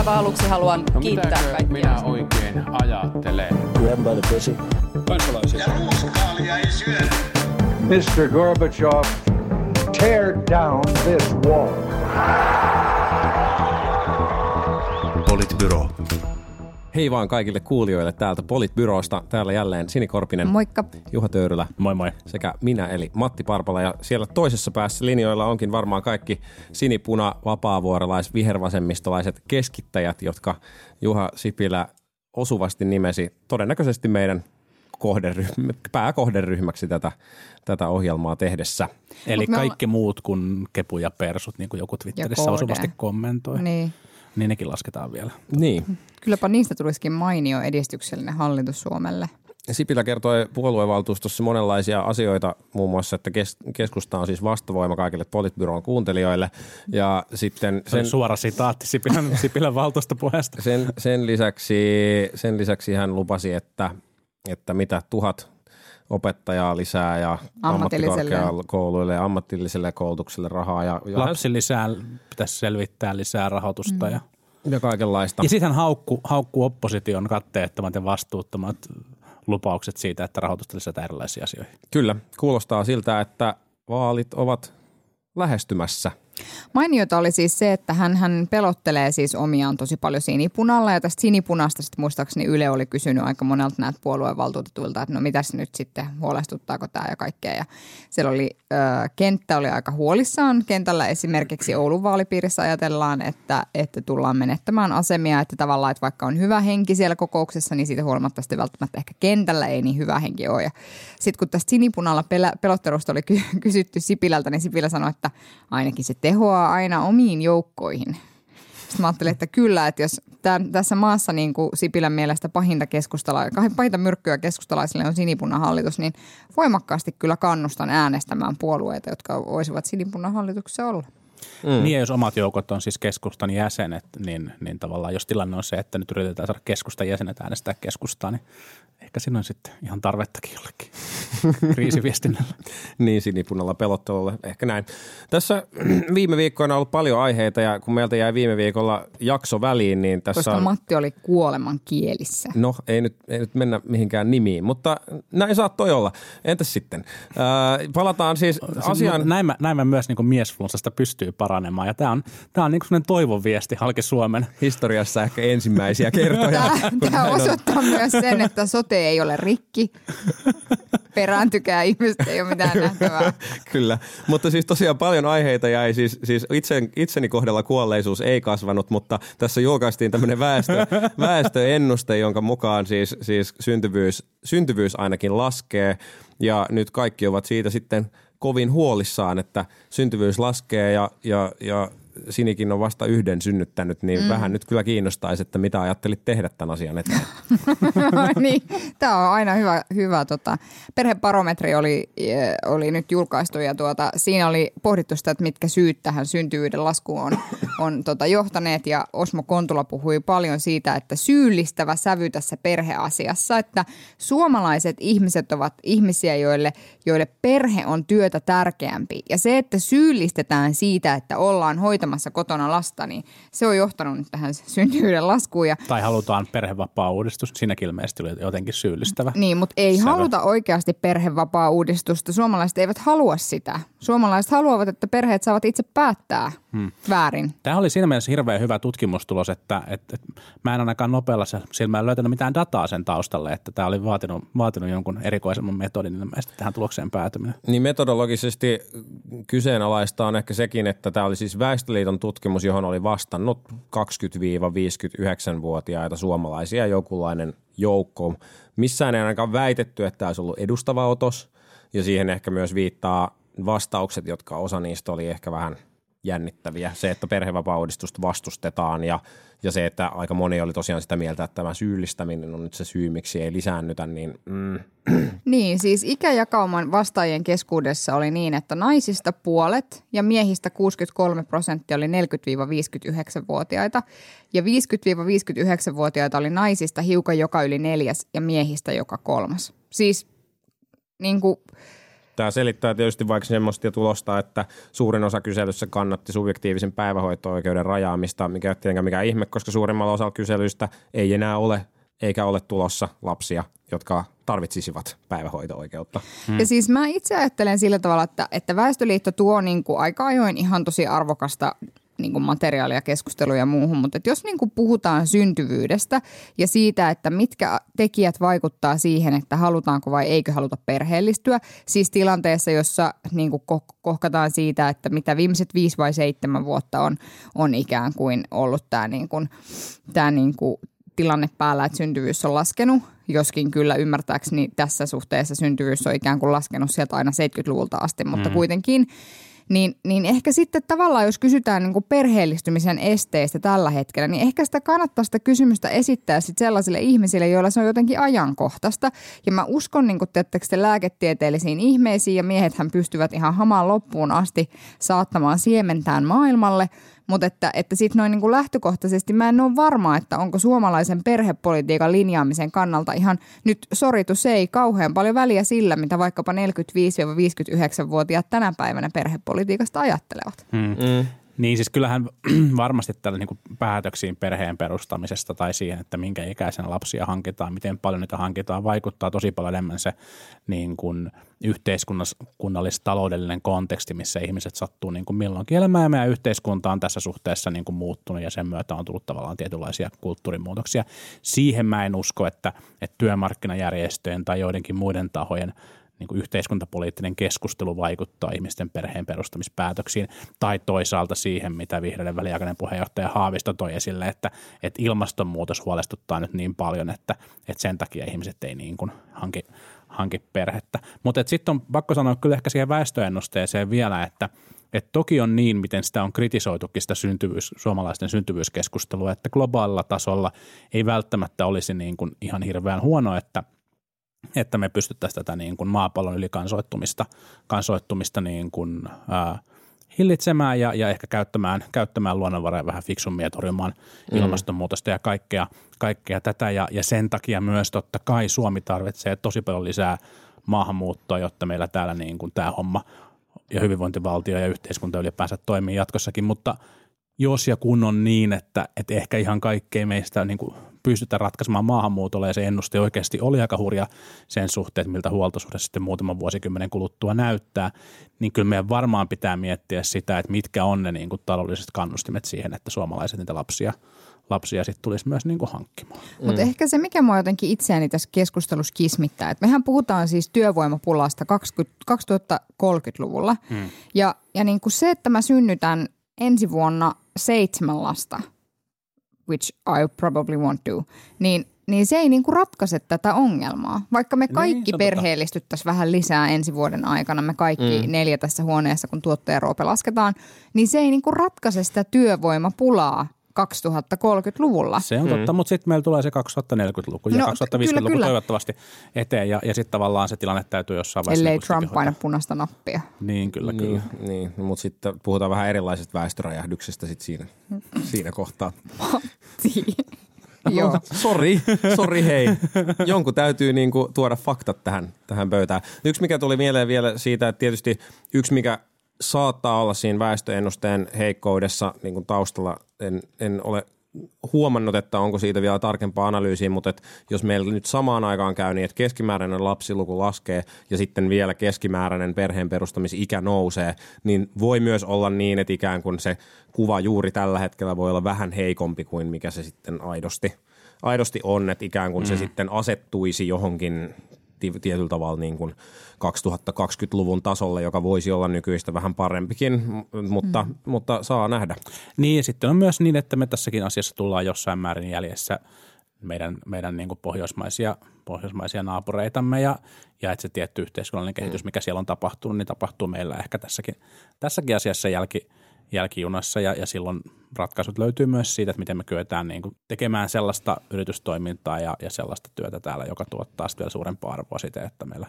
aivan aluksi haluan No kiittää kaikkia. minä oikein ajattelen? Grab by the pussy. kansalaisia. Ja ruuskaalia ei syödä. Mr. Gorbachev, tear down this wall. Politbyro. Hei vaan kaikille kuulijoille täältä Politbyrosta. Täällä jälleen Sini Korpinen, Moikka. Juha Töyrylä Moi moi. sekä minä eli Matti Parpala. Ja siellä toisessa päässä linjoilla onkin varmaan kaikki sinipuna, vapaavuorolais, vihervasemmistolaiset keskittäjät, jotka Juha Sipilä osuvasti nimesi todennäköisesti meidän kohderyhmä, pääkohderyhmäksi tätä, tätä ohjelmaa tehdessä. Eli kaikki muut kuin kepu ja persut, niin kuin joku Twitterissä osuvasti kommentoi, niin. Niin. nekin lasketaan vielä. Niin. Kylläpä niistä tulisikin mainio edistyksellinen hallitus Suomelle. Sipilä kertoi puoluevaltuustossa monenlaisia asioita, muun muassa, että kes- keskusta on siis vastavoima kaikille politbyron kuuntelijoille. Ja sitten Se sen, suora sitaatti Sipilän, Sipilän valtuustopuheesta. sen, sen, lisäksi, sen lisäksi hän lupasi, että, että mitä tuhat opettajaa lisää ja ammattikorkeakouluille ja ammatilliselle koulutukselle rahaa ja, ja, Lapsi lisää, pitäisi selvittää lisää rahoitusta. Mm. Ja, ja kaikenlaista. ja sitten haukku, haukku opposition katteettomat ja vastuuttomat lupaukset siitä, että rahoitusta lisätään erilaisiin asioihin. Kyllä, kuulostaa siltä, että vaalit ovat lähestymässä. Mainiota oli siis se, että hän, hän pelottelee siis omiaan tosi paljon sinipunalla ja tästä sinipunasta sitten muistaakseni Yle oli kysynyt aika monelta näitä puoluevaltuutetuilta, että no mitäs nyt sitten, huolestuttaako tämä ja kaikkea. Ja siellä oli, ö, kenttä oli aika huolissaan. Kentällä esimerkiksi Oulun vaalipiirissä ajatellaan, että, että tullaan menettämään asemia, että tavallaan, että vaikka on hyvä henki siellä kokouksessa, niin siitä huolimatta sitten välttämättä ehkä kentällä ei niin hyvä henki ole. Sitten kun tästä sinipunalla pelottelusta oli ky- kysytty Sipilältä, niin Sipilä sanoi, että ainakin se tehoaa aina omiin joukkoihin. Sitten mä ajattelin, että kyllä, että jos tämän, tässä maassa niin kuin Sipilän mielestä pahinta, keskustala- pahinta myrkkyä keskustalaisille on sinipunahallitus, niin voimakkaasti kyllä kannustan äänestämään puolueita, jotka voisivat sinipunahallituksessa olla. Mm. Niin ja jos omat joukot on siis keskustan jäsenet, niin, niin tavallaan jos tilanne on se, että nyt yritetään saada keskustan jäsenet äänestää keskustaa, niin ehkä siinä on sitten ihan tarvettakin jollekin kriisiviestinnällä. niin sinipunalla pelottelulle, ehkä näin. Tässä viime viikkoina on ollut paljon aiheita ja kun meiltä jäi viime viikolla jakso väliin, niin tässä Koska on... Matti oli kuoleman kielissä. No, ei nyt, ei nyt mennä mihinkään nimiin, mutta näin saattoi olla. Entäs sitten? Ää, palataan siis asiaan... Näin mä, näin mä myös niin miesflunssasta pystyy paranemaan ja tämä on, tää on niin sellainen toivon viesti halki Suomen. Historiassa ehkä ensimmäisiä kertoja. Tämä, tämä osoittaa myös sen, että sote ei ole rikki. Perääntykää ihmiset, ei ole mitään nähtävää. Kyllä, mutta siis tosiaan paljon aiheita jäi, siis, siis itse, itseni kohdalla kuolleisuus ei kasvanut, mutta tässä julkaistiin tämmöinen väestö, väestöennuste, jonka mukaan siis, siis syntyvyys, syntyvyys ainakin laskee ja nyt kaikki ovat siitä sitten kovin huolissaan, että syntyvyys laskee ja, ja, ja Sinikin on vasta yhden synnyttänyt, niin mm. vähän nyt kyllä kiinnostaisi, että mitä ajattelit tehdä tämän asian eteen. niin, tämä on aina hyvä. hyvä tota. Perhebarometri oli, eh, oli nyt julkaistu ja tuota, siinä oli pohdittu sitä, että mitkä syyt tähän syntyvyyden laskuun on, on tota, johtaneet. Ja Osmo Kontula puhui paljon siitä, että syyllistävä sävy tässä perheasiassa, että suomalaiset ihmiset ovat ihmisiä, joille, joille perhe on työtä tärkeämpi. Ja se, että syyllistetään siitä, että ollaan hoitamassa kotona lasta, niin se on johtanut nyt tähän syntyvyyden laskuun. Ja Tai halutaan perhevapaa-uudistus, siinäkin ilmeisesti oli jotenkin syyllistävä. Niin, mutta ei Sävä. haluta oikeasti perhevapaa-uudistusta. Suomalaiset eivät halua sitä. Suomalaiset haluavat, että perheet saavat itse päättää hmm. väärin. Tämä oli siinä mielessä hirveän hyvä tutkimustulos, että, että, että mä en ainakaan nopealla silmällä löytänyt mitään dataa sen taustalle, että tämä oli vaatinut, vaatinut jonkun erikoisemman metodin ilmeisesti tähän tulokseen päätyminen. Niin metodologisesti kyseenalaista on ehkä sekin, että tämä oli siis Väestöliiton tutkimus, johon oli vastannut 20-59-vuotiaita suomalaisia jokinlainen joukko. Missään ei ainakaan väitetty, että tämä olisi ollut edustava otos ja siihen ehkä myös viittaa vastaukset, jotka osa niistä oli ehkä vähän jännittäviä. Se, että perhevapaa-uudistusta vastustetaan ja, ja se, että aika moni oli tosiaan sitä mieltä, että tämä syyllistäminen on nyt se syy, miksi ei lisäännytä, niin mm, Niin, siis ikäjakauman vastaajien keskuudessa oli niin, että naisista puolet ja miehistä 63 prosenttia oli 40-59-vuotiaita. Ja 50-59-vuotiaita oli naisista hiukan joka yli neljäs ja miehistä joka kolmas. Siis niin kuin, Tämä selittää tietysti vaikka semmoista tulosta, että suurin osa kyselyssä kannatti subjektiivisen päivähoito-oikeuden rajaamista, mikä ei tietenkään mikään ihme, koska suurimmalla osalla kyselyistä ei enää ole eikä ole tulossa lapsia, jotka tarvitsisivat päivähoito-oikeutta. Hmm. Ja siis mä itse ajattelen sillä tavalla, että, että Väestöliitto tuo niin kuin aika ajoin ihan tosi arvokasta niin kuin materiaalia, keskusteluja ja muuhun, mutta että jos niin kuin puhutaan syntyvyydestä ja siitä, että mitkä tekijät vaikuttaa siihen, että halutaanko vai eikö haluta perheellistyä, siis tilanteessa, jossa niin kuin kohkataan siitä, että mitä viimeiset viisi vai seitsemän vuotta on, on ikään kuin ollut tämä, niin kuin, tämä niin kuin tilanne päällä, että syntyvyys on laskenut, joskin kyllä ymmärtääkseni tässä suhteessa syntyvyys on ikään kuin laskenut sieltä aina 70-luvulta asti, mutta mm. kuitenkin – niin, niin ehkä sitten tavallaan, jos kysytään niin kuin perheellistymisen esteistä tällä hetkellä, niin ehkä sitä kannattaa sitä kysymystä esittää sitten sellaisille ihmisille, joilla se on jotenkin ajankohtaista. Ja mä uskon niin kuin, te lääketieteellisiin ihmeisiin ja miehethän pystyvät ihan hamaan loppuun asti saattamaan siementään maailmalle – mutta että, että sitten noin niin kuin lähtökohtaisesti mä en ole varma, että onko suomalaisen perhepolitiikan linjaamisen kannalta ihan nyt soritu, se ei kauhean paljon väliä sillä, mitä vaikkapa 45-59-vuotiaat tänä päivänä perhepolitiikasta ajattelevat. Hmm. Mm. Niin siis kyllähän varmasti tällä niin kuin päätöksiin perheen perustamisesta tai siihen, että minkä ikäisen lapsia hankitaan, miten paljon niitä hankitaan, vaikuttaa tosi paljon enemmän se niin kuin yhteiskunnallis-taloudellinen konteksti, missä ihmiset sattuu niin kuin milloinkin elämään. Ja meidän yhteiskunta on tässä suhteessa niin kuin muuttunut ja sen myötä on tullut tavallaan tietynlaisia kulttuurimuutoksia. Siihen mä en usko, että, että työmarkkinajärjestöjen tai joidenkin muiden tahojen – niin kuin yhteiskuntapoliittinen keskustelu vaikuttaa ihmisten perheen perustamispäätöksiin, tai toisaalta siihen, mitä vihreiden väliaikainen puheenjohtaja Haavisto toi esille, että, että ilmastonmuutos huolestuttaa nyt niin paljon, että, että sen takia ihmiset ei niin kuin hanki, hanki perhettä. Mutta sitten on pakko sanoa kyllä ehkä siihen väestöennusteeseen vielä, että et toki on niin, miten sitä on kritisoitukin sitä syntyvyys, suomalaisten syntyvyyskeskustelua, että globaalilla tasolla ei välttämättä olisi niin kuin ihan hirveän huono, että – että me pystyttäisiin tätä niin kuin maapallon ylikansoittumista kansoittumista niin kuin, ää, hillitsemään ja, ja ehkä käyttämään, käyttämään luonnonvaroja vähän fiksummin ja torjumaan mm. ilmastonmuutosta ja kaikkea, kaikkea tätä. Ja, ja sen takia myös totta kai Suomi tarvitsee tosi paljon lisää maahanmuuttoa, jotta meillä täällä niin kuin tämä homma ja hyvinvointivaltio ja yhteiskunta ylipäänsä toimii jatkossakin, mutta jos ja kun on niin, että, että ehkä ihan kaikkea meistä niin kuin pystytä ratkaisemaan maahanmuutolla ja se ennuste oikeasti oli aika hurja sen suhteen, että miltä huoltosuhde sitten muutaman vuosikymmenen kuluttua näyttää, niin kyllä meidän varmaan pitää miettiä sitä, että mitkä on ne niin kuin taloudelliset kannustimet siihen, että suomalaiset niitä lapsia lapsia sitten tulisi myös niin kuin hankkimaan. Mm. Mutta ehkä se, mikä mua jotenkin itseäni tässä keskustelussa kismittää, että mehän puhutaan siis työvoimapulasta 20, 2030-luvulla. Mm. Ja, ja niin kuin se, että mä synnytän ensi vuonna seitsemän lasta – which I probably won't do, niin, niin se ei niinku ratkaise tätä ongelmaa. Vaikka me niin, kaikki niin, perheellistyttäisiin vähän lisää ensi vuoden aikana, me kaikki mm. neljä tässä huoneessa, kun tuottajaroope lasketaan, niin se ei niinku ratkaise sitä työvoimapulaa 2030-luvulla. Se on totta, mm. mutta sitten meillä tulee se 2040-luku ja no, 2050-luku kyllä. toivottavasti eteen ja, ja sitten tavallaan se tilanne täytyy jossain vaiheessa. Ellei niinku Trump paina punaista nappia. Niin, kyllä, kyllä. Niin, niin mutta sitten puhutaan vähän erilaisesta väestöräjähdyksestä sit siinä, siinä kohtaa. Joo. Sori, sori hei. Jonkun täytyy niinku tuoda faktat tähän, tähän pöytään. Yksi mikä tuli mieleen vielä siitä, että tietysti yksi mikä saattaa olla siinä väestöennusteen heikkoudessa niin kuin taustalla. En, en ole huomannut, että onko siitä vielä tarkempaa analyysiä, mutta että jos meillä nyt samaan aikaan käy niin, että keskimääräinen lapsiluku laskee ja sitten vielä keskimääräinen perheen perustamisikä nousee, niin voi myös olla niin, että ikään kuin se kuva juuri tällä hetkellä voi olla vähän heikompi kuin mikä se sitten aidosti, aidosti on, että ikään kuin mm. se sitten asettuisi johonkin tietyllä tavalla niin kuin 2020-luvun tasolle, joka voisi olla nykyistä vähän parempikin, mutta, mm. mutta saa nähdä. Niin ja sitten on myös niin, että me tässäkin asiassa tullaan jossain määrin jäljessä meidän, meidän niin kuin pohjoismaisia, pohjoismaisia naapureitamme ja, ja että se tietty yhteiskunnallinen kehitys, mm. mikä siellä on tapahtunut, niin tapahtuu meillä ehkä tässäkin, tässäkin asiassa jälki, jälkijunassa ja, ja silloin ratkaisut löytyy myös siitä, että miten me kyetään niin kuin tekemään sellaista yritystoimintaa ja, ja sellaista työtä täällä, joka tuottaa vielä suurempaa arvoa siitä, että meillä,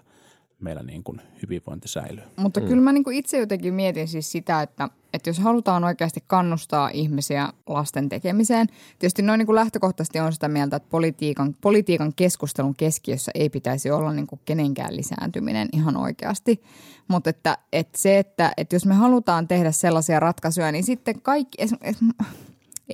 meillä niin kuin hyvinvointi säilyy. Mutta mm. kyllä mä niin kuin itse jotenkin mietin siis sitä, että, että jos halutaan oikeasti kannustaa ihmisiä lasten tekemiseen, tietysti noin niin kuin lähtökohtaisesti on sitä mieltä, että politiikan, politiikan keskustelun keskiössä ei pitäisi olla niin kuin kenenkään lisääntyminen ihan oikeasti. Mutta että, että se, että, että jos me halutaan tehdä sellaisia ratkaisuja, niin sitten kaikki,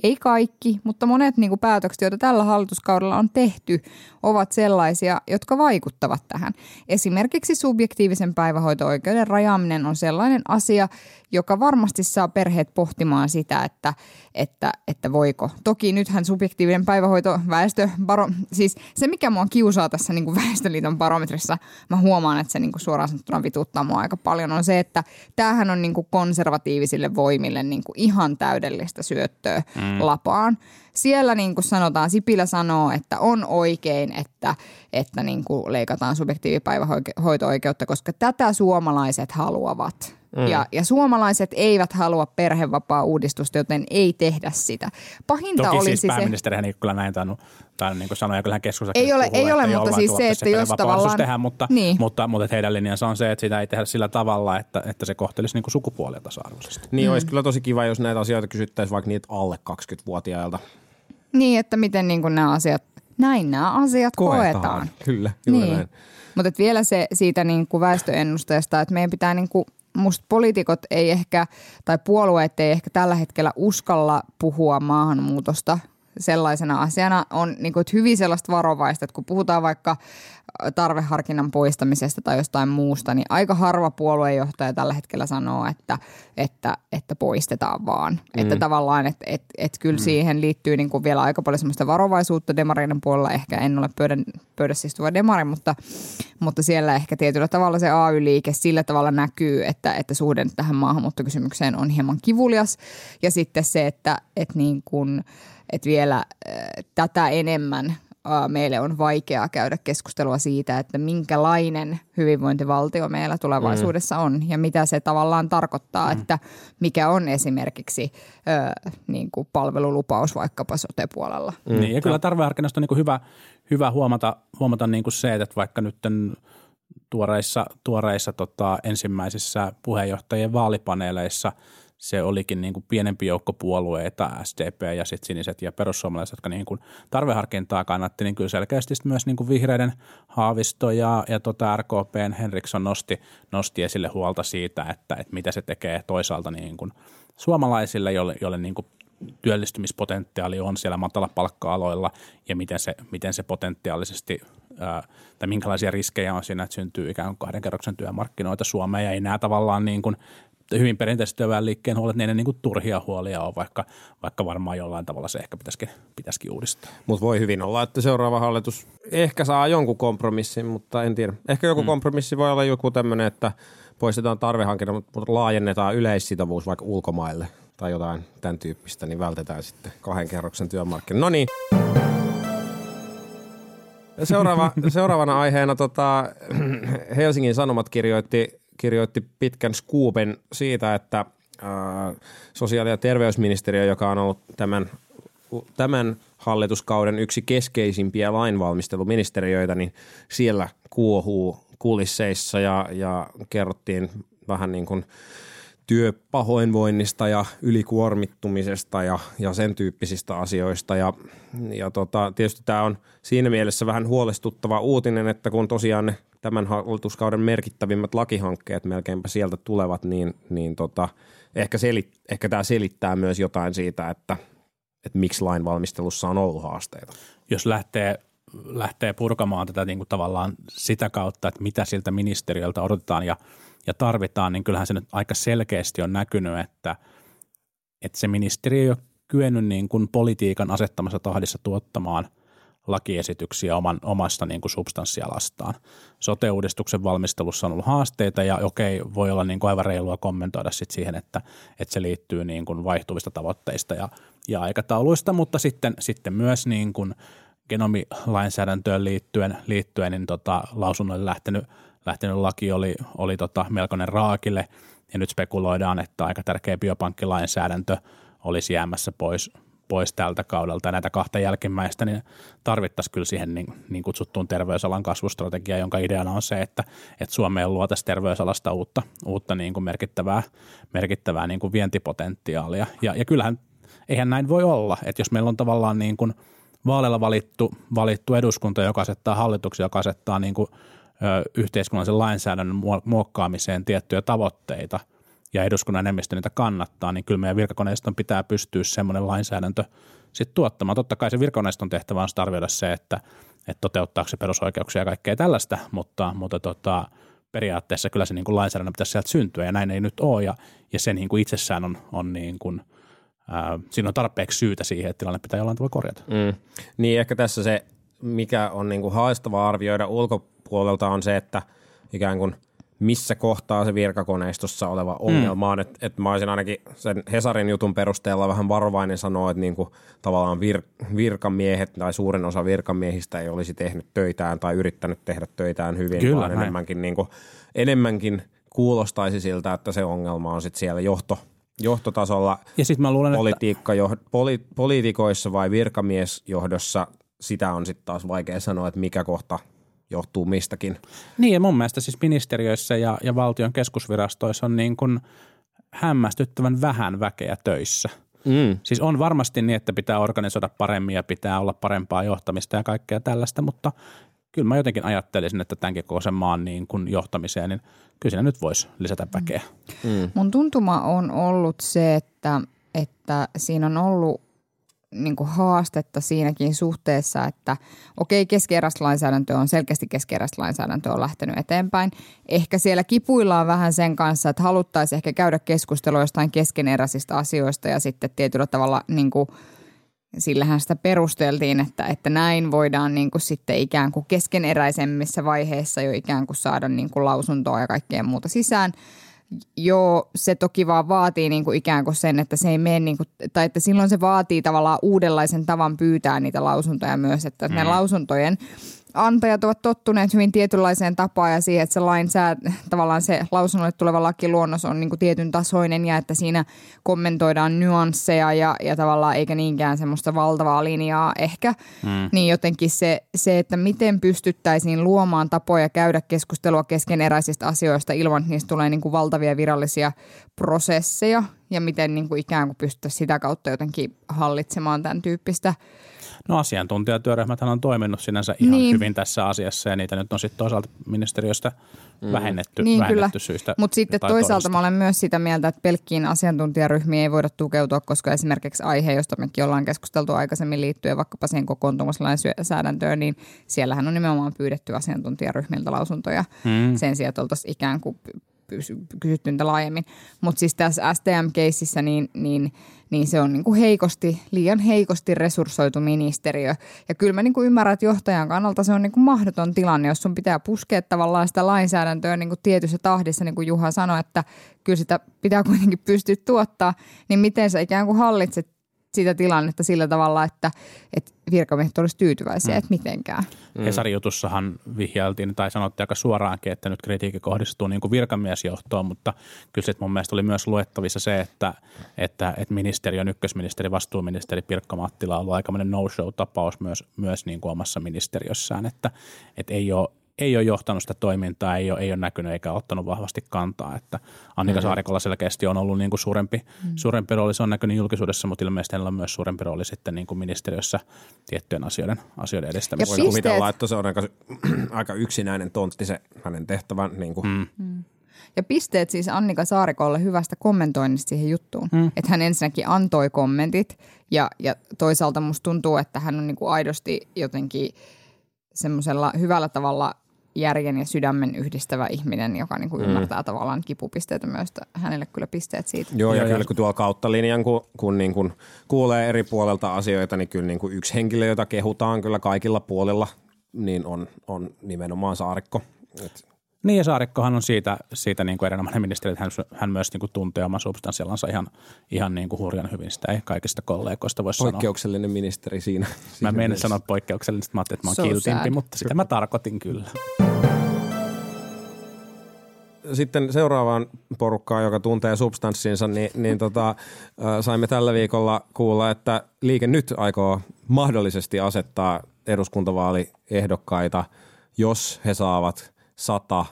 ei kaikki, mutta monet niin kuin päätökset, joita tällä hallituskaudella on tehty, ovat sellaisia, jotka vaikuttavat tähän. Esimerkiksi subjektiivisen päivähoito-oikeuden rajaaminen on sellainen asia, joka varmasti saa perheet pohtimaan sitä, että, että, että voiko. Toki nythän subjektiivinen päivähoito, väestö, baro, siis se mikä mua kiusaa tässä niin kuin Väestöliiton barometrissa, mä huomaan, että se niin kuin suoraan sanottuna vituttaa mua aika paljon, on se, että tämähän on niin kuin konservatiivisille voimille niin kuin ihan täydellistä syöttöä mm. Lapaan siellä niin kuin sanotaan, Sipilä sanoo, että on oikein, että, että niin kuin leikataan subjektiivipäivähoito-oikeutta, koska tätä suomalaiset haluavat. Mm. Ja, ja suomalaiset eivät halua perhevapaa-uudistusta, joten ei tehdä sitä. Pahinta Toki olisi siis se... pääministerihän ei kyllä näin tainnut, tainnut niin sanoa, ja kyllähän keskusta Ei ole, puhuu, ei ole mutta siis se, että jos tavallaan... Tehdään, mutta, niin. mutta, mutta, mutta heidän linjansa on se, että sitä ei tehdä sillä tavalla, että, että se kohtelisi niin kuin sukupuolia tasa-arvoisesti. Niin mm. olisi kyllä tosi kiva, jos näitä asioita kysyttäisiin vaikka niitä alle 20-vuotiailta. Niin, että miten niin kuin nämä asiat, näin nämä asiat koetaan. koetaan. Kyllä, juuri niin. näin. Mutta vielä se siitä niin kuin väestöennusteesta, että meidän pitää niin kuin musta poliitikot ei ehkä, tai puolueet ei ehkä tällä hetkellä uskalla puhua maahanmuutosta sellaisena asiana. On niin kuin, hyvin sellaista varovaista, että kun puhutaan vaikka tarveharkinnan poistamisesta tai jostain muusta, niin aika harva puoluejohtaja tällä hetkellä sanoo, että, että, että poistetaan vaan. Mm. Että tavallaan, että että että kyllä mm. siihen liittyy niin kuin vielä aika paljon semmoista varovaisuutta demareiden puolella. Ehkä en ole pöydän, pöydässä istuva demari, mutta, mutta siellä ehkä tietyllä tavalla se AY-liike sillä tavalla näkyy, että, että suhde tähän maahanmuuttokysymykseen on hieman kivulias. Ja sitten se, että, että niin kuin, että vielä äh, tätä enemmän meille on vaikeaa käydä keskustelua siitä, että minkälainen hyvinvointivaltio meillä tulevaisuudessa on ja mitä se tavallaan tarkoittaa, mm. että mikä on esimerkiksi ö, niin kuin palvelulupaus vaikkapa sote-puolella. Mm. Niin, ja kyllä tarveharkinnasta on niin kuin hyvä, hyvä huomata, huomata niin kuin se, että vaikka nyt tuoreissa, tuoreissa tota, ensimmäisissä puheenjohtajien vaalipaneeleissa – se olikin niin kuin pienempi joukko puolueita, SDP ja sitten siniset ja perussuomalaiset, jotka niin kuin tarveharkintaa kannatti, niin kyllä selkeästi myös niin kuin vihreiden Haavisto ja, ja tota RKPn Henriksson nosti, nosti esille huolta siitä, että, että mitä se tekee toisaalta niin kuin suomalaisille, joille, joille niin kuin työllistymispotentiaali on siellä matala palkka-aloilla ja miten se, miten se potentiaalisesti tai minkälaisia riskejä on siinä, että syntyy ikään kuin kahden kerroksen työmarkkinoita Suomeen ja ei nämä tavallaan niin kuin hyvin perinteisesti työväenliikkeen huolet, niin ne niin kuin turhia huolia on, vaikka, vaikka varmaan jollain tavalla se ehkä pitäisikin, pitäisikin uudistaa. Mutta voi hyvin olla, että seuraava hallitus ehkä saa jonkun kompromissin, mutta en tiedä. Ehkä joku hmm. kompromissi voi olla joku tämmöinen, että poistetaan tarvehankinta, mutta laajennetaan yleissitovuus vaikka ulkomaille tai jotain tämän tyyppistä, niin vältetään sitten kahden kerroksen työmarkkina. No niin. Seuraava, seuraavana aiheena tota, Helsingin Sanomat kirjoitti kirjoitti pitkän skuupen siitä, että sosiaali- ja terveysministeriö, joka on ollut tämän, tämän hallituskauden yksi keskeisimpiä lainvalmisteluministeriöitä, niin siellä kuohuu kulisseissa ja, ja kerrottiin vähän niin kuin työpahoinvoinnista ja ylikuormittumisesta ja, ja sen tyyppisistä asioista. Ja, ja tota, tietysti tämä on siinä mielessä vähän huolestuttava uutinen, että kun tosiaan ne tämän hallituskauden merkittävimmät lakihankkeet melkeinpä sieltä tulevat, niin, niin tota, ehkä, selit, ehkä tämä selittää myös jotain siitä, että, että miksi lainvalmistelussa on ollut haasteita. Jos lähtee, lähtee purkamaan tätä niin kuin tavallaan sitä kautta, että mitä siltä ministeriöltä odotetaan ja, ja tarvitaan, niin kyllähän se nyt aika selkeästi on näkynyt, että, että se ministeriö ei ole kyennyt niin kuin politiikan asettamassa tahdissa tuottamaan – lakiesityksiä oman, omasta niin kuin substanssialastaan. Sote-uudistuksen valmistelussa on ollut haasteita ja okei, voi olla niin kuin aivan reilua kommentoida sit siihen, että, että se liittyy niin kuin vaihtuvista tavoitteista ja, ja aikatauluista, mutta sitten, sitten myös niin kuin genomilainsäädäntöön liittyen, liittyen niin tota, lausunnoille lähtenyt, lähtenyt laki oli, oli tota melkoinen raakille ja nyt spekuloidaan, että aika tärkeä biopankkilainsäädäntö olisi jäämässä pois, pois tältä kaudelta ja näitä kahta jälkimmäistä, niin tarvittaisiin kyllä siihen niin, niin kutsuttuun terveysalan kasvustrategiaan, jonka ideana on se, että, että Suomeen luotaisiin terveysalasta uutta, uutta niin kuin merkittävää, merkittävää niin kuin vientipotentiaalia. Ja, ja kyllähän eihän näin voi olla, että jos meillä on tavallaan niin kuin vaaleilla valittu, valittu eduskunta, joka asettaa hallituksia, joka asettaa niin kuin, ö, yhteiskunnallisen lainsäädännön muokkaamiseen tiettyjä tavoitteita – ja eduskunnan enemmistö niitä kannattaa, niin kyllä meidän virkakoneiston pitää pystyä semmoinen lainsäädäntö sitten tuottamaan. Totta kai se virkakoneiston tehtävä on arvioida se, että, että toteuttaako se perusoikeuksia ja kaikkea tällaista, mutta, mutta tota, periaatteessa kyllä se niin kuin lainsäädännön pitäisi sieltä syntyä ja näin ei nyt ole ja, ja se niin kuin itsessään on, on niin kuin, ää, siinä on tarpeeksi syytä siihen, että tilanne pitää jollain tavalla korjata. Mm. Niin ehkä tässä se, mikä on niin kuin haastavaa arvioida ulkopuolelta on se, että ikään kuin – missä kohtaa se virkakoneistossa oleva ongelma mm. on. Että et mä olisin ainakin sen Hesarin jutun perusteella vähän varovainen sanoa, että niinku, tavallaan vir- virkamiehet tai suurin osa virkamiehistä ei olisi tehnyt töitään tai yrittänyt tehdä töitään hyvin, Kyllä, vaan enemmänkin, niinku, enemmänkin kuulostaisi siltä, että se ongelma on sitten siellä johto, johtotasolla ja sit mä luulen, politiikka, että... poli, poliitikoissa vai virkamiesjohdossa, sitä on sitten taas vaikea sanoa, että mikä kohta johtuu mistäkin. Niin ja mun mielestä siis ministeriöissä ja, ja valtion keskusvirastoissa on niin kuin hämmästyttävän vähän väkeä töissä. Mm. Siis on varmasti niin, että pitää organisoida paremmin ja pitää olla parempaa johtamista ja kaikkea tällaista, mutta kyllä mä jotenkin ajattelisin, että tämänkin kokoisen maan niin kuin johtamiseen, niin kyllä siinä nyt voisi lisätä väkeä. Mm. Mun tuntuma on ollut se, että, että siinä on ollut niin kuin haastetta siinäkin suhteessa, että okei, keskeeräistä lainsäädäntö on selkeästi keskeeräistä lainsäädäntö on lähtenyt eteenpäin. Ehkä siellä kipuillaan vähän sen kanssa, että haluttaisiin ehkä käydä keskustelua jostain keskeneräisistä asioista ja sitten tietyllä tavalla niin kuin, sillähän sitä perusteltiin, että, että näin voidaan niin kuin sitten ikään kuin keskeneräisemmissä vaiheissa jo ikään kuin saada niin kuin lausuntoa ja kaikkea muuta sisään – Joo, se toki vaan vaatii niin kuin ikään kuin sen, että se ei mene, niin kuin, tai että silloin se vaatii tavallaan uudenlaisen tavan pyytää niitä lausuntoja myös, että mm. ne lausuntojen antajat ovat tottuneet hyvin tietynlaiseen tapaan ja siihen, että se lainsää, tavallaan se lausunnolle tuleva lakiluonnos on niin kuin tietyn tasoinen ja että siinä kommentoidaan nyansseja ja, ja tavallaan eikä niinkään semmoista valtavaa linjaa ehkä. Mm. Niin jotenkin se, se, että miten pystyttäisiin luomaan tapoja käydä keskustelua keskeneräisistä asioista ilman, että niistä tulee niin kuin valtavia virallisia prosesseja ja miten niin kuin ikään kuin pystyttäisiin sitä kautta jotenkin hallitsemaan tämän tyyppistä – No asiantuntijatyöryhmät on toiminut sinänsä ihan niin. hyvin tässä asiassa ja niitä nyt on sitten toisaalta ministeriöstä mm. vähennetty, niin, vähennetty kyllä. syistä. Mutta sitten toisaalta toista. mä olen myös sitä mieltä, että pelkkiin asiantuntijaryhmiin ei voida tukeutua, koska esimerkiksi aihe, josta mekin ollaan keskusteltu aikaisemmin liittyen vaikkapa siihen kokoontumislainsäädäntöön, niin siellähän on nimenomaan pyydetty asiantuntijaryhmiltä lausuntoja mm. sen sijaan, että oltaisiin ikään kuin kysytty niitä laajemmin. Mutta siis tässä STM-keississä niin, niin, niin se on niin kuin heikosti, liian heikosti resurssoitu ministeriö. Ja kyllä mä niin kuin ymmärrän, että johtajan kannalta se on niin kuin mahdoton tilanne, jos sun pitää puskea tavallaan sitä lainsäädäntöä niin kuin tietyssä tahdissa, niin kuin Juha sanoi, että kyllä sitä pitää kuitenkin pystyä tuottaa, niin miten sä ikään kuin hallitset sitä tilannetta sillä tavalla, että, että virkamiehet olisivat tyytyväisiä, mm. että mitenkään. Mm. Hesarin jutussahan vihjailtiin tai sanottiin aika suoraankin, että nyt kritiikki kohdistuu niin kuin virkamiesjohtoon, mutta kyllä sit mun mielestä oli myös luettavissa se, että, että, että ministeriön ykkösministeri, vastuuministeri Pirkka Mattila on ollut aikamoinen no-show-tapaus myös, myös niin kuin omassa ministeriössään, että, että ei ole ei ole johtanut sitä toimintaa, ei ole, ei ole näkynyt eikä ottanut vahvasti kantaa. Että Annika mm-hmm. Saarikolla selkeästi on ollut niin kuin suurempi, mm-hmm. suurempi rooli, se on näkynyt julkisuudessa, mutta ilmeisesti hänellä on myös suurempi rooli sitten niin kuin ministeriössä tiettyjen asioiden, asioiden edistämisessä. Voi kuvitella, että se on aika, aika yksinäinen tontti se hänen tehtävän. Niin kuin. Mm. Mm. Ja pisteet siis Annika Saarikolle hyvästä kommentoinnista siihen juttuun. Mm. Että hän ensinnäkin antoi kommentit ja, ja toisaalta musta tuntuu, että hän on niin kuin aidosti jotenkin semmoisella hyvällä tavalla – järjen ja sydämen yhdistävä ihminen, joka niin kuin mm. ymmärtää tavallaan kipupisteitä myös. Hänelle kyllä pisteet siitä. Joo, ja, ja kyllä kun tuolla kautta linjan, kun, kun niin kuin kuulee eri puolelta asioita, niin kyllä niin kuin yksi henkilö, jota kehutaan kyllä kaikilla puolilla, niin on, on nimenomaan Saarikko. Et niin ja Saarikkohan on siitä, siitä niin kuin erinomainen ministeri, että hän, hän myös niin kuin tuntee oman substanssialansa ihan, ihan niin kuin hurjan hyvin. Sitä ei kaikista kollegoista voi Poikkeuksellinen sanoa. ministeri siinä. Mä menen sanoa poikkeuksellinen, mä ajattelin, että mä oon so kiltimpi, sad. mutta sitä mä tarkoitin kyllä. sitten seuraavaan porukkaan, joka tuntee substanssinsa, niin, niin tota, saimme tällä viikolla kuulla, että Liike Nyt aikoo mahdollisesti asettaa eduskuntavaaliehdokkaita, jos he saavat sata,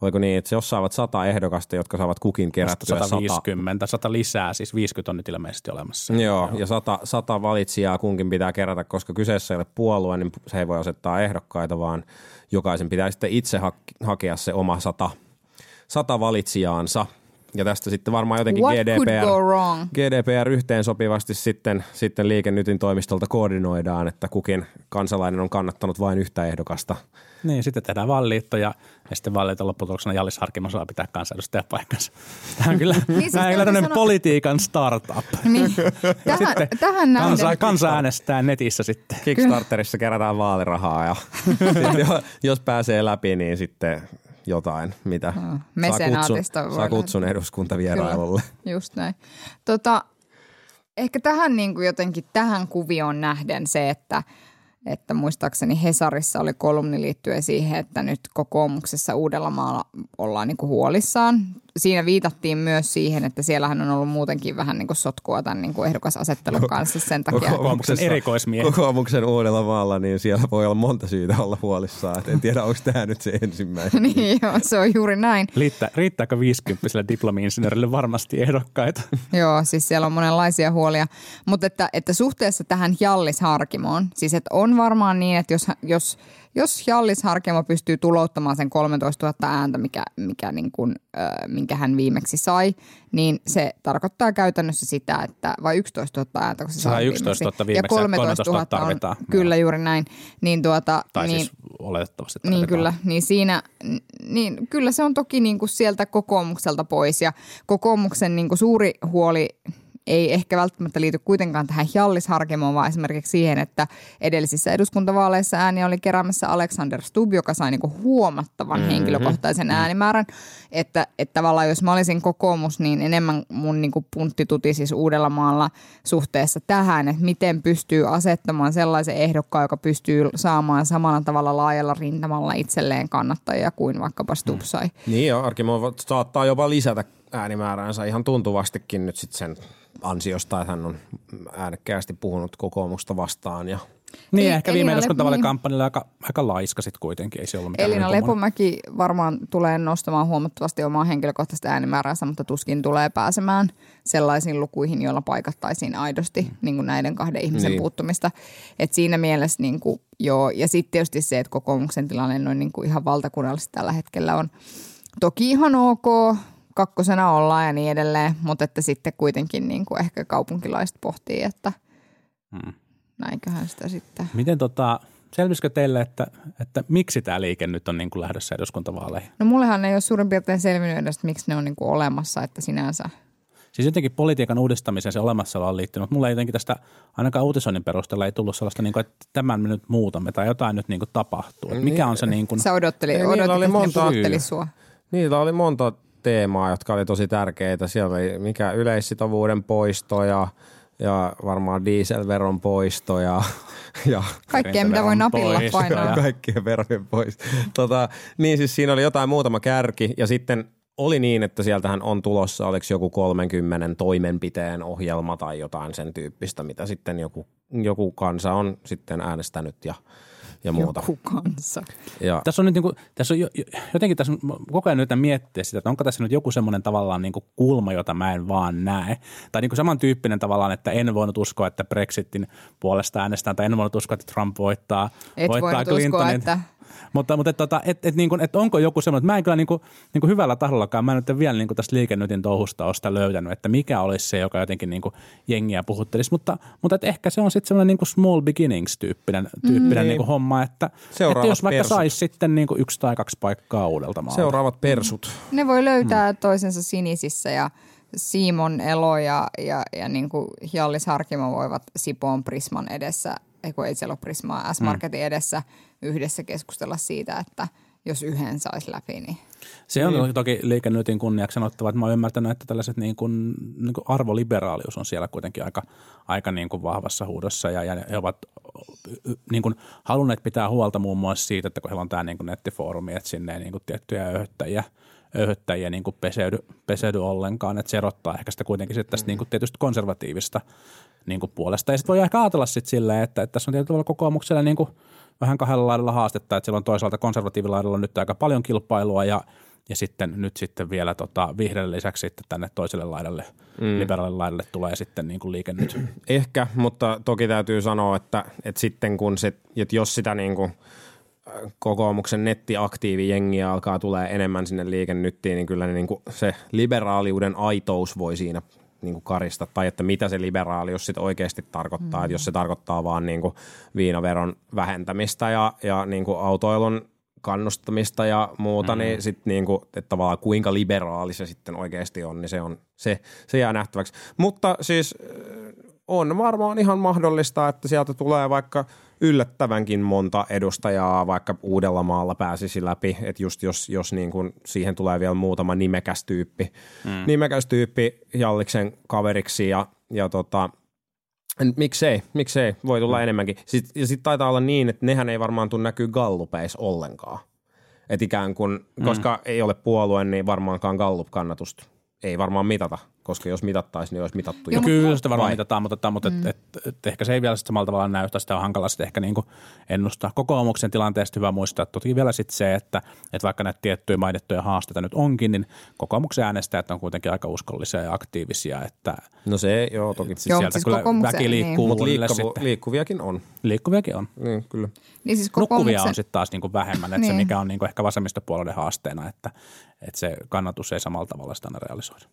oliko niin, että jos saavat sata ehdokasta, jotka saavat kukin kerättyä sata 150, 100 lisää, siis 50 on nyt ilmeisesti olemassa. Joo, ja sata, sata valitsijaa kunkin pitää kerätä, koska kyseessä ei ole puolue, niin se ei voi asettaa ehdokkaita, vaan jokaisen pitää sitten itse ha- hakea se oma sata, sata valitsijaansa. Ja tästä sitten varmaan jotenkin What could GDPR, go wrong? GDPR yhteensopivasti sitten, sitten liikennytin toimistolta koordinoidaan, että kukin kansalainen on kannattanut vain yhtä ehdokasta. Niin, sitten tehdään vaaliliitto ja, ja sitten vaaliliiton lopputuloksena Jallis Harkimo saa pitää kansanedustajapaikkansa. Tämä on kyllä, Niin siis tämä on tämmöinen sanoa- politiikan startup. Niin, tähän, tähän nähden, Kansa, kansa äänestää netissä sitten. Kickstarterissa kerätään vaalirahaa ja sitten jo- jos pääsee läpi, niin sitten jotain, mitä saa kutsun, saa kutsun eduskuntavierailulle. Just näin. Tota, ehkä tähän niin kuin jotenkin tähän kuvioon nähden se, että, että muistaakseni Hesarissa oli kolumni liittyen siihen, että nyt kokoomuksessa Uudellamaalla ollaan niin kuin huolissaan. Siinä viitattiin myös siihen, että siellähän on ollut muutenkin vähän niin kuin sotkua tämän niin kuin ehdokasasettelun kanssa sen takia. Kokoomuksen erikoismiehi. Kokoomuksen uudella maalla, niin siellä voi olla monta syytä olla huolissaan. Et en tiedä, onko tämä nyt se ensimmäinen. niin joo, se on juuri näin. Riittää, riittääkö 50 diplomi-insinöörille varmasti ehdokkaita? Joo, siis siellä on monenlaisia huolia. Mutta että, että suhteessa tähän Jallis Harkimoon, siis että on varmaan niin, että jos, jos, jos Jallis Harkimo pystyy tulouttamaan sen 13 000 ääntä, mikä, mikä niin kuin, äh, minkä hän viimeksi sai, niin se tarkoittaa käytännössä sitä, että vai 11 000 ääntä, kun se Sai sai 11 000 ja viimeksi ja 13 000 13 000 on, tarvitaan. kyllä juuri näin. Niin tuota, Tai niin, siis oletettavasti niin tarvitaan. kyllä, niin siinä, niin kyllä se on toki niin kuin sieltä kokoomukselta pois ja kokoomuksen niin kuin suuri huoli ei ehkä välttämättä liity kuitenkaan tähän Jallis Harkimoon, vaan esimerkiksi siihen, että edellisissä eduskuntavaaleissa ääni oli keräämässä Alexander Stubb, joka sai niinku huomattavan mm-hmm. henkilökohtaisen äänimäärän. Että, että tavallaan jos mä olisin kokoomus, niin enemmän mun niinku puntti tuti siis Uudellamaalla suhteessa tähän, että miten pystyy asettamaan sellaisen ehdokkaan, joka pystyy saamaan samalla tavalla laajalla rintamalla itselleen kannattajia kuin vaikkapa Stubb sai. Niin joo, Arkimo saattaa jopa lisätä äänimääräänsä ihan tuntuvastikin nyt sitten sen ansiosta, että hän on äänekkäästi puhunut kokoomusta vastaan ja Niin, Eli- ehkä viime Elina Lep- eduskuntavaalikampanjalla aika, aika laiska sitten kuitenkin, ei se ollut mikään Elina niin. Lepomäki varmaan tulee nostamaan huomattavasti omaa henkilökohtaista äänimääräänsä, mutta tuskin tulee pääsemään sellaisiin lukuihin, joilla paikattaisiin aidosti niin kuin näiden kahden ihmisen Niin. niin. puuttumista. Et siinä mielessä niin kuin, joo. Ja sitten tietysti se, että kokoomuksen tilanne noin niin kuin ihan valtakunnallisesti tällä hetkellä on toki ihan ok, kakkosena ollaan ja niin edelleen, mutta että sitten kuitenkin niin kuin ehkä kaupunkilaiset pohtii, että Hmm. näinköhän sitä sitten. Miten tota, selvisikö teille, että, että miksi tämä liike nyt on niin kuin lähdössä eduskuntavaaleihin? No mullehan ei ole suurin piirtein selvinnyt edes, että miksi ne on niin kuin olemassa, että sinänsä – Siis jotenkin politiikan uudistamiseen se olemassaolo on liittynyt, mutta mulla ei jotenkin tästä ainakaan uutisoinnin perusteella ei tullut sellaista, niin kuin, että tämän me nyt muutamme tai jotain nyt niin kuin tapahtuu. Että mikä on se niin kuin, Sä odotteli, Ei, niillä odotit, oli monta- sua. Niillä oli monta teemaa, jotka oli tosi tärkeitä. Siellä oli mikä yleissitovuuden poisto ja, ja varmaan dieselveron poisto ja, ja Kaikkea, mitä voi napilla pois. painaa. kaikkien verojen pois. Tota, niin siis siinä oli jotain muutama kärki ja sitten oli niin, että sieltähän on tulossa, oliko joku 30 toimenpiteen ohjelma tai jotain sen tyyppistä, mitä sitten joku, joku kansa on sitten äänestänyt ja, ja muuta. Joku kanssa. Ja, Tässä on nyt niin kuin, tässä on jo, jo- jotenkin tässä on, koko ajan yritän miettiä sitä, että onko tässä nyt joku semmoinen tavallaan niin kuin kulma, jota mä en vaan näe. Tai niin kuin samantyyppinen tavallaan, että en voinut uskoa, että Brexitin puolesta äänestetään, tai en voinut uskoa, että Trump voittaa, Et voittaa voinut uskoa, Clintonin. että Mutta, mutta et, tota, et, et, niin kuin, et onko joku semmoinen, että mä en kyllä niin kuin, niin kuin hyvällä tahollakaan, mä en nyt vielä niin kuin tästä liikennytin touhusta ole sitä löytänyt, että mikä olisi se, joka jotenkin niin kuin jengiä puhuttelisi, mutta, mutta et ehkä se on sitten semmoinen niin kuin small beginnings-tyyppinen tyyppinen Mm. niin kuin homma, että, että jos vaikka persut. saisi sitten niin kuin yksi tai kaksi paikkaa uudelta maalta. seuraavat persut. ne voi löytää mm. toisensa sinisissä ja Simon Elo ja, ja, ja niin kuin Jallis Harkimo voivat Sipoon Prisman edessä, ei kun ei siellä ole Prismaa, S-Marketin edessä yhdessä keskustella siitä, että jos yhden saisi läpi, niin Se on toki liikennytin kunniaksi sanottava, että mä oon ymmärtänyt, että tällaiset niin kuin, niin kuin arvoliberaalius on siellä kuitenkin aika, aika niin kuin vahvassa huudossa ja, ja he ovat niin kuin halunneet pitää huolta muun muassa siitä, että kun heillä on tämä niin kuin nettifoorumi, että sinne ei niin kuin tiettyjä öyhöttäjiä, öyhöttäjiä niin kuin peseydy, peseydy ollenkaan. Että se erottaa ehkä sitä kuitenkin sitten tästä niin kuin tietysti konservatiivista niin kuin puolesta. Ja sitten voi ehkä ajatella sitten silleen, että, että tässä on tietyllä tavalla kokoomuksella niin kuin vähän kahdella laidalla haastetta, että siellä on toisaalta konservatiivilaidalla nyt aika paljon kilpailua ja ja sitten nyt sitten vielä tota, vihreän lisäksi sitten tänne toiselle laidalle, mm. liberaalille laidalle tulee sitten niin kuin liike nyt. Ehkä, mutta toki täytyy sanoa, että, että sitten kun se, että jos sitä niin kuin kokoomuksen nettiaktiivijengiä alkaa tulee enemmän sinne liikennyttiin, niin kyllä niin kuin se liberaaliuden aitous voi siinä niin kuin karista, tai että mitä se liberaalius sitten oikeasti tarkoittaa, mm. että jos se tarkoittaa vaan niin kuin viinaveron vähentämistä ja, ja niin kuin autoilun kannustamista ja muuta, mm. niin sitten niinku, että tavallaan kuinka liberaali se sitten oikeasti on, niin se, on, se, se jää nähtäväksi. Mutta siis on varmaan ihan mahdollista, että sieltä tulee vaikka yllättävänkin monta edustajaa vaikka Uudellamaalla pääsisi läpi, että just jos, jos niin kuin siihen tulee vielä muutama nimekäs tyyppi, mm. nimekäs tyyppi Jalliksen kaveriksi ja, ja tota, Miksei, miksei, voi tulla mm. enemmänkin. Sitten, ja sitten taitaa olla niin, että nehän ei varmaan tule näkyy gallupeissa ollenkaan. Et ikään kuin, mm. koska ei ole puolue, niin varmaankaan gallup-kannatusta ei varmaan mitata koska jos mitattaisiin, niin olisi mitattu jo. Kyllä sitä varmaan mitataan, mutta, mutta mm. et, et, et, ehkä se ei vielä samalla tavalla näytä, sitä on hankala sitten ehkä niinku ennustaa. Kokoomuksen tilanteesta hyvä muistaa toki vielä sitten se, että, että vaikka näitä tiettyjä mainittuja haasteita nyt onkin, niin kokoomuksen äänestäjät on kuitenkin aika uskollisia ja aktiivisia. Että no se, joo toki. Joo, sieltä siis kyllä väki niin. liikkuu niin. liikkuvu, liikkuviakin on. Liikkuviakin on. Niin, kyllä. Niin siis kokoomuksen... Nukkuvia on sitten taas niinku vähemmän, että niin. se mikä on niinku ehkä vasemmistopuolueiden haasteena, että, että se kannatus ei samalla tavalla sitä aina realisoida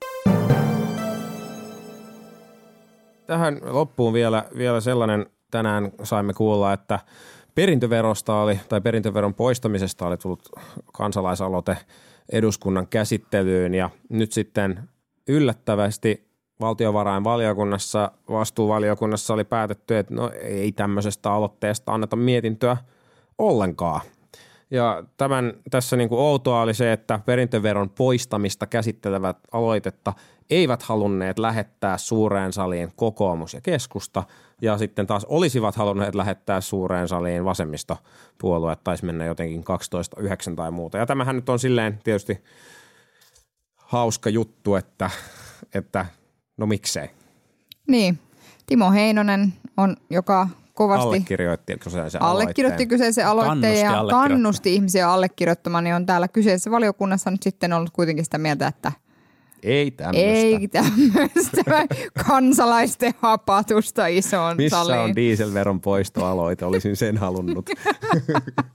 tähän loppuun vielä, vielä sellainen, tänään saimme kuulla, että perintöverosta oli, tai perintöveron poistamisesta oli tullut kansalaisaloite eduskunnan käsittelyyn ja nyt sitten yllättävästi valtiovarainvaliokunnassa, vastuuvaliokunnassa oli päätetty, että no ei tämmöisestä aloitteesta anneta mietintöä ollenkaan. Ja tämän, tässä niin kuin outoa oli se, että perintöveron poistamista käsittelevät aloitetta eivät halunneet lähettää suureen saliin kokoomus ja keskusta, ja sitten taas olisivat halunneet lähettää suureen saliin vasemmistopuolue, taisi mennä jotenkin 12-9 tai muuta. Ja tämähän nyt on silleen tietysti hauska juttu, että, että no miksei. Niin, Timo Heinonen on, joka kovasti allekirjoitti kyseisen allekirjoitti kyseisen aloitteen kannusti ja kannusti ihmisiä allekirjoittamaan, niin on täällä kyseisessä valiokunnassa nyt sitten ollut kuitenkin sitä mieltä, että – ei tämmöistä. Ei tämmöistä kansalaisten hapatusta isoon Missä saliin. on dieselveron poistoaloite? Olisin sen halunnut.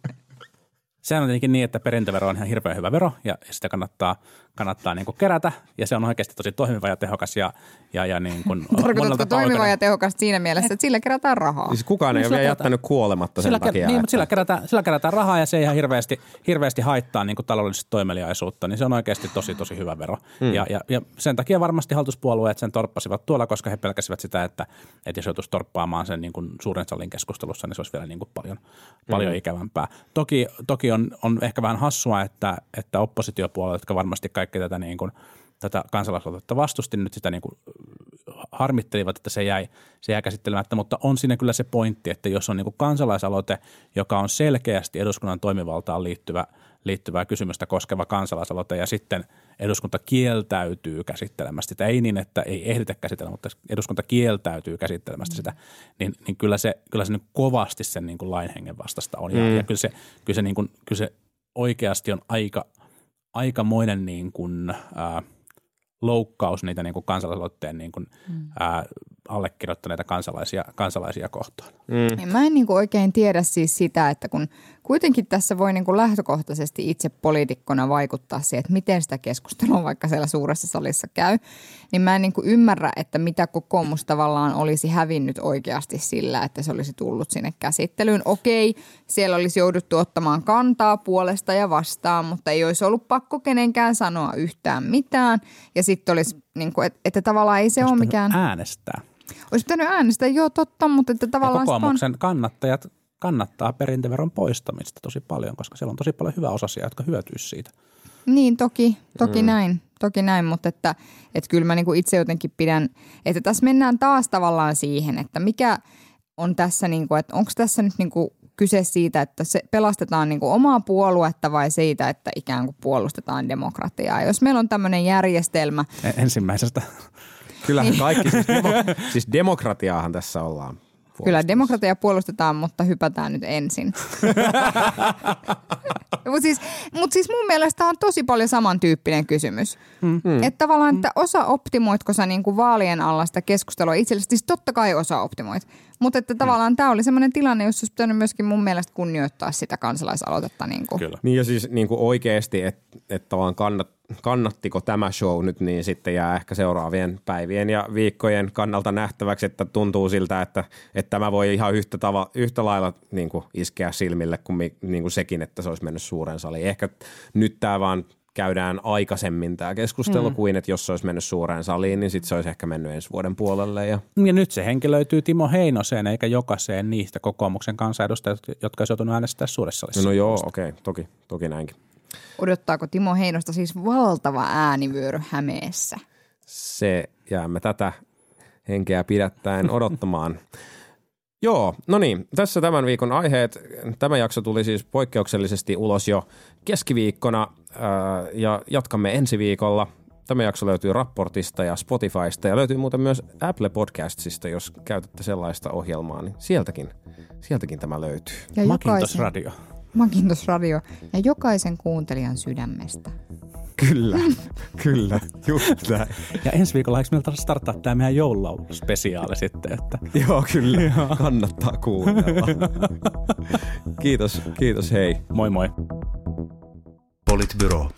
Sehän on tietenkin niin, että perintövero on ihan hirveän hyvä vero ja sitä kannattaa, kannattaa niin kuin kerätä ja se on oikeasti tosi toimiva ja tehokas ja, ja, ja niin kuin Tarkoitatko toimiva ja tehokas siinä mielessä, että sillä kerätään rahaa? Siis kukaan ei no, ole vielä jättänyt kuolematta sen sillä, takia. Niin, mutta sillä kerätään, sillä kerätään rahaa ja se ei ihan hirveästi, hirveästi haittaa niin kuin taloudellista toimeliaisuutta, niin se on oikeasti tosi tosi hyvä vero. Hmm. Ja, ja, ja, sen takia varmasti hallituspuolueet sen torppasivat tuolla, koska he pelkäsivät sitä, että, että jos joutuisi torppaamaan sen niin kuin suuren salin keskustelussa, niin se olisi vielä niin kuin paljon, paljon hmm. ikävämpää. Toki, toki on, on ehkä vähän hassua, että, että oppositiopuolet, jotka varmasti kaikki tätä, niin kuin, tätä kansalaisaloitetta vastusti, nyt sitä niin kuin harmittelivat, että se jäi, se jäi käsittelemättä, mutta on siinä kyllä se pointti, että jos on niin kuin kansalaisaloite, joka on selkeästi eduskunnan toimivaltaan liittyvä, liittyvää kysymystä koskeva kansalaisaloite ja sitten eduskunta kieltäytyy käsittelemästä sitä, ei niin, että ei ehditä käsitellä, mutta eduskunta kieltäytyy käsittelemästä sitä, niin, niin kyllä se, kyllä se niin kovasti sen niin kuin lain hengen vastasta on. Ja, mm. ja kyllä se, kyllä se, niin kuin, kyllä se oikeasti on aika, aikamoinen niin kuin, ää, loukkaus niitä niin kuin kansalaisaloitteen niin kuin, mm. ää, allekirjoittaneita kansalaisia, kansalaisia kohtaan. Mm. Mä en niin kuin oikein tiedä siis sitä, että kun kuitenkin tässä voi niin kuin lähtökohtaisesti itse poliitikkona vaikuttaa siihen, että miten sitä keskustelua vaikka siellä suuressa salissa käy, niin mä en niin kuin ymmärrä, että mitä kokoomus tavallaan olisi hävinnyt oikeasti sillä, että se olisi tullut sinne käsittelyyn. Okei, siellä olisi jouduttu ottamaan kantaa puolesta ja vastaan, mutta ei olisi ollut pakko kenenkään sanoa yhtään mitään. Ja sitten olisi, niin kuin, että, että tavallaan ei se ole mikään... äänestää. Olisi pitänyt äänestää, joo totta, mutta että tavallaan... Ja kokoomuksen on... kannattajat kannattaa perintöveron poistamista tosi paljon, koska siellä on tosi paljon hyvä osasia, jotka hyötyisivät siitä. Niin, toki, toki mm. näin, toki näin, mutta että, että kyllä mä niin kuin itse jotenkin pidän, että tässä mennään taas tavallaan siihen, että mikä on tässä, niin kuin, että onko tässä nyt niin kuin kyse siitä, että se pelastetaan niin kuin omaa puoluetta vai siitä, että ikään kuin puolustetaan demokratiaa. Jos meillä on tämmöinen järjestelmä, E- Ensimmäisestä. Kyllähän kaikki, siis, demo, siis demokratiaahan tässä ollaan. Kyllä demokratia puolustetaan, mutta hypätään nyt ensin. Mutta siis, mut siis mun mielestä on tosi paljon samantyyppinen kysymys. Mm. Että tavallaan, että osa optimoitko sä niinku vaalien alla sitä keskustelua itsellesi, siis totta kai osa optimoit. Mutta että tavallaan tämä oli semmoinen tilanne, jossa olisi pitänyt myöskin mun mielestä kunnioittaa sitä kansalaisaloitetta. Niinku. Kyllä. Niin ja siis niin kuin oikeasti, että et tavallaan kannat, kannattiko tämä show nyt, niin sitten jää ehkä seuraavien päivien ja viikkojen kannalta nähtäväksi, että tuntuu siltä, että, että tämä voi ihan yhtä, tava, yhtä lailla niin kuin iskeä silmille kuin, niin kuin sekin, että se olisi mennyt suuren saliin. Ehkä nyt tämä vaan käydään aikaisemmin tämä keskustelu mm. kuin, että jos se olisi mennyt suureen saliin, niin sitten se olisi ehkä mennyt ensi vuoden puolelle. Ja... Ja nyt se henki löytyy Timo Heinoseen eikä jokaiseen niistä kokoomuksen kansanedustajat, jotka olisi joutunut äänestää suuressa salissa. No joo, okei, okay, toki, toki näinkin. Odottaako Timo Heinosta siis valtava äänivyöry Hämeessä? se jäämme tätä henkeä pidättäen odottamaan. Joo, no niin, tässä tämän viikon aiheet. Tämä jakso tuli siis poikkeuksellisesti ulos jo keskiviikkona ää, ja jatkamme ensi viikolla. Tämä jakso löytyy Rapportista ja Spotifysta ja löytyy muuten myös Apple Podcastsista, jos käytätte sellaista ohjelmaa, niin sieltäkin, sieltäkin tämä löytyy. Ja Macintosh Radio. Macintosh Radio. Ja jokaisen kuuntelijan sydämestä. Kyllä, kyllä, just näin. Ja ensi viikolla eikö meiltä starttaa tämä meidän joululauluspesiaali sitten, että Joo, kyllä, kannattaa kuunnella. kiitos, kiitos, hei. moi moi. Politbyro.